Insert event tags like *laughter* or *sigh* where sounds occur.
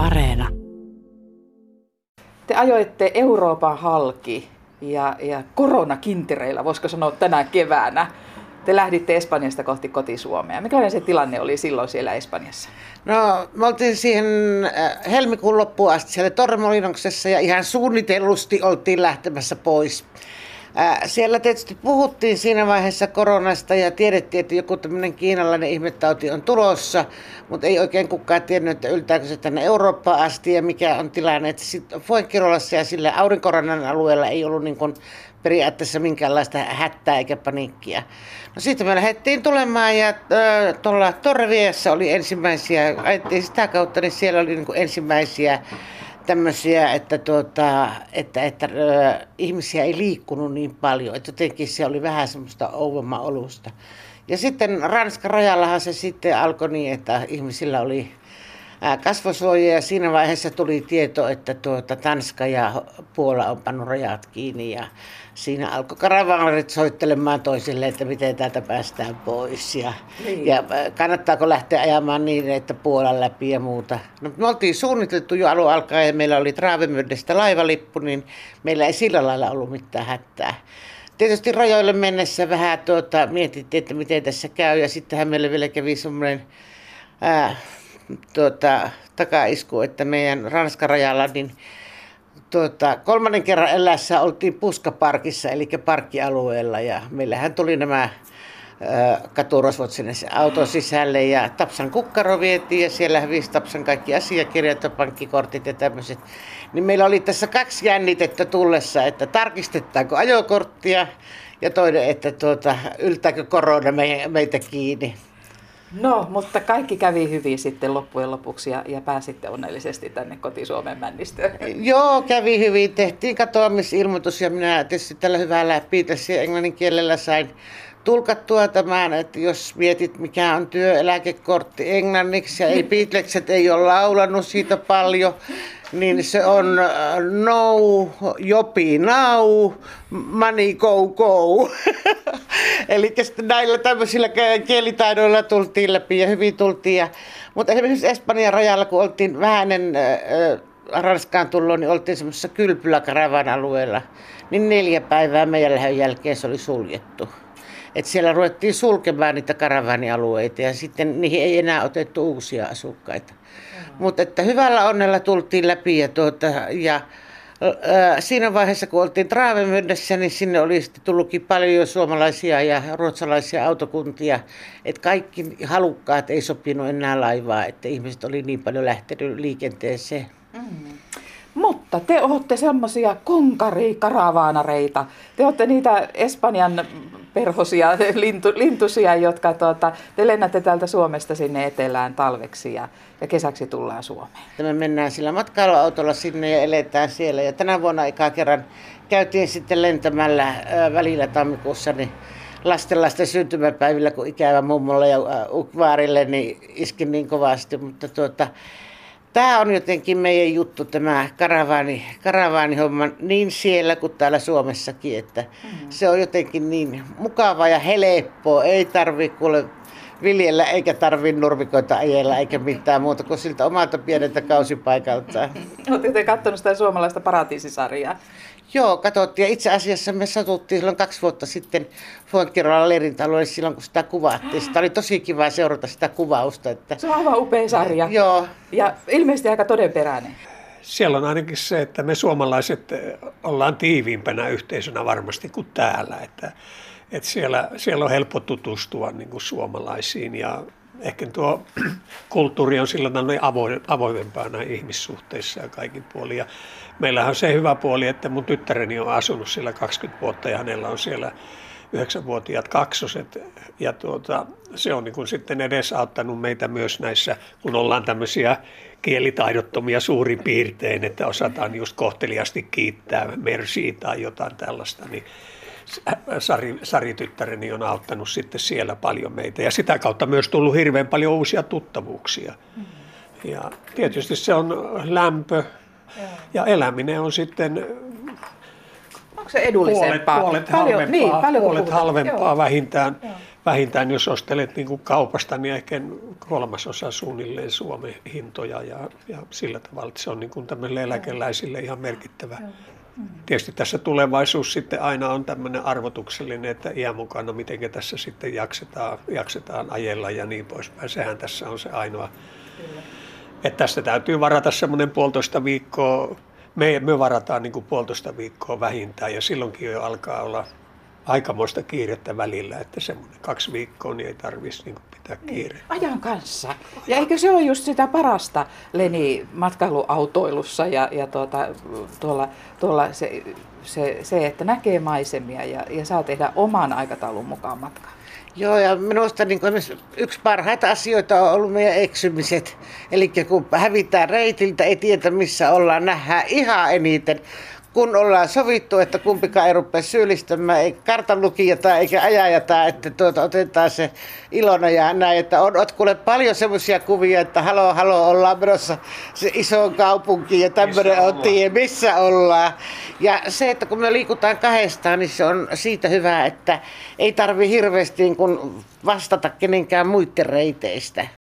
Areena. Te ajoitte Euroopan halki ja, ja koronakintereillä, voisiko sanoa tänä keväänä. Te lähditte Espanjasta kohti kotisuomea. Mikälainen se tilanne oli silloin siellä Espanjassa? No, me oltiin siihen äh, helmikuun loppuun asti siellä Torremolinoksessa ja ihan suunnitellusti oltiin lähtemässä pois. Siellä tietysti puhuttiin siinä vaiheessa koronasta ja tiedettiin, että joku tämmöinen kiinalainen ihmetauti on tulossa, mutta ei oikein kukaan tiennyt, että yltääkö se tänne Eurooppaan asti ja mikä on tilanne. Että sitten Fuenkirolassa ja sillä aurinkorannan alueella ei ollut niin kuin periaatteessa minkäänlaista hättää eikä paniikkia. No sitten me lähdettiin tulemaan ja tuolla Torreviessä oli ensimmäisiä, sitä kautta, niin siellä oli niin kuin ensimmäisiä tämmöisiä, että, tuota, että, että äh, ihmisiä ei liikkunut niin paljon. Että jotenkin se oli vähän semmoista ouvoma-olusta. Ja sitten Ranskan rajallahan se sitten alkoi niin, että ihmisillä oli kasvosuojia ja siinä vaiheessa tuli tieto, että tuota, Tanska ja Puola on pannut rajat kiinni ja siinä alkoi karavaanarit soittelemaan toisille, että miten täältä päästään pois ja, niin. ja kannattaako lähteä ajamaan niin, että Puolan läpi ja muuta. No, me oltiin suunniteltu jo alun alkaen ja meillä oli Traavemyrdestä laivalippu, niin meillä ei sillä lailla ollut mitään hätää. Tietysti rajoille mennessä vähän tuota, mietittiin, että miten tässä käy ja sittenhän meille vielä kävi semmoinen tuota, takaisku, että meidän Ranskan rajalla niin tuota, kolmannen kerran elässä oltiin Puskaparkissa, eli parkkialueella, ja meillähän tuli nämä katurosvot sinne auton sisälle ja Tapsan kukkaro vietiin ja siellä hävisi Tapsan kaikki asiakirjat ja pankkikortit ja tämmöiset. Niin meillä oli tässä kaksi jännitettä tullessa, että tarkistetaanko ajokorttia ja toinen, että tuota, yltääkö korona meitä kiinni. No, mutta kaikki kävi hyvin sitten loppujen lopuksi ja, ja pääsitte onnellisesti tänne koti-Suomen männistöön. Joo, kävi hyvin. Tehtiin katoamisilmoitus ja minä tietysti tällä hyvällä piitessä englannin kielellä sain tulkattua tämän, että jos mietit mikä on työeläkekortti englanniksi ja ei *laughs* Beatleset ei ole laulannut siitä paljon, niin se on äh, no, jopi now, money go go. Eli näillä tämmöisillä kielitaidoilla tultiin läpi ja hyvin tultiin. Ja, mutta esimerkiksi Espanjan rajalla, kun oltiin vähäinen äh, Ranskaan tullut, niin oltiin semmoisessa kylpyläkaravan alueella. Niin neljä päivää meidän lähön jälkeen se oli suljettu. Et siellä ruvettiin sulkemaan niitä karavaanialueita ja sitten niihin ei enää otettu uusia asukkaita. Mutta että hyvällä onnella tultiin läpi ja, tuota, ja siinä vaiheessa kun oltiin Traavemyydessä, niin sinne oli sitten tullutkin paljon suomalaisia ja ruotsalaisia autokuntia. Että kaikki halukkaat ei sopinut enää laivaa, että ihmiset oli niin paljon lähtenyt liikenteeseen. Mm. Mutta te olette semmoisia konkari-karavaanareita. Te olette niitä Espanjan perhosia, *laughs* lintu, lintusia, jotka tuota, te lennätte täältä Suomesta sinne etelään talveksi ja, ja kesäksi tullaan Suomeen. Me mennään sillä matkailuautolla sinne ja eletään siellä. Ja tänä vuonna aikaa kerran käytiin sitten lentämällä välillä tammikuussa niin lastenlasten syntymäpäivillä, kun ikävä mummolle ja ukvaarille niin iski niin kovasti. Mutta tuota, Tämä on jotenkin meidän juttu, tämä karavaani, karavaanihomma niin siellä kuin täällä Suomessakin, että mm-hmm. se on jotenkin niin mukava ja helppoa. Ei tarvi kuule viljellä eikä tarvi nurmikoita ajella eikä mitään muuta kuin siltä omalta pieneltä kausipaikalta. *laughs* Oletteko te katsonut sitä suomalaista paratiisisarjaa? Joo, katsottiin. Ja itse asiassa me satuttiin silloin kaksi vuotta sitten Fuenkirolan leirintäalueelle silloin, kun sitä kuvattiin. Sitä oli tosi kiva seurata sitä kuvausta. Että... Se on aivan upea sarja. Joo. Ja ilmeisesti aika todenperäinen. Siellä on ainakin se, että me suomalaiset ollaan tiiviimpänä yhteisönä varmasti kuin täällä. Että, että siellä, siellä on helppo tutustua niin kuin suomalaisiin ja ehkä tuo *clears throat* kulttuuri on sillä tavalla avoimempaa näin ihmissuhteissa ja kaikin puolin. Ja meillähän on se hyvä puoli, että mun tyttäreni on asunut siellä 20 vuotta ja hänellä on siellä yhdeksänvuotiaat kaksoset. Ja tuota, se on niin kuin sitten edesauttanut meitä myös näissä, kun ollaan tämmöisiä kielitaidottomia suurin piirtein, että osataan just kohteliasti kiittää mersiä tai jotain tällaista, niin Sari, Sari tyttäreni on auttanut sitten siellä paljon meitä ja sitä kautta myös tullut hirveän paljon uusia tuttavuuksia. Ja tietysti se on lämpö ja eläminen on sitten se edullisempaa? Puolet, puolet Paljon- halvempaa, niin, paljonko puolet puhutaan? halvempaa Joo. vähintään, Joo. vähintään, jos ostelet niin kuin kaupasta, niin ehkä kolmasosa suunnilleen Suomen hintoja ja, ja sillä tavalla, että se on niin kuin tämmöisille eläkeläisille ihan merkittävä. Tietysti tässä tulevaisuus sitten aina on tämmöinen arvotuksellinen, että iän mukana, miten tässä sitten jaksetaan, jaksetaan ajella ja niin poispäin. Sehän tässä on se ainoa. Että tästä täytyy varata semmoinen puolitoista viikkoa, me, me varataan niin kuin puolitoista viikkoa vähintään ja silloinkin jo alkaa olla aikamoista kiirettä välillä, että semmoinen kaksi viikkoa niin ei tarvitsisi niin kuin pitää kiirettä. Ajan kanssa. Ja eikö se ole just sitä parasta, Leni, matkailuautoilussa ja, ja tuota, tuolla, tuolla se, se, se, että näkee maisemia ja, ja saa tehdä oman aikataulun mukaan matkaa. Joo, ja minusta niin kuin yksi parhaita asioita on ollut meidän eksymiset. Eli kun hävitään reitiltä, ei tiedä missä ollaan, nähdään ihan eniten. Kun ollaan sovittu, että kumpikaan ei rupea syyllistämään, ei kartanlukijata eikä ajajata, että tuota, otetaan se ilona ja näin. Että on, oot kuule paljon semmoisia kuvia, että halo, halo, ollaan menossa se isoon kaupunkiin ja tämmöinen on tie, missä ollaan. Ja se, että kun me liikutaan kahdestaan, niin se on siitä hyvä, että ei tarvi hirveästi niin vastata kenenkään muiden reiteistä.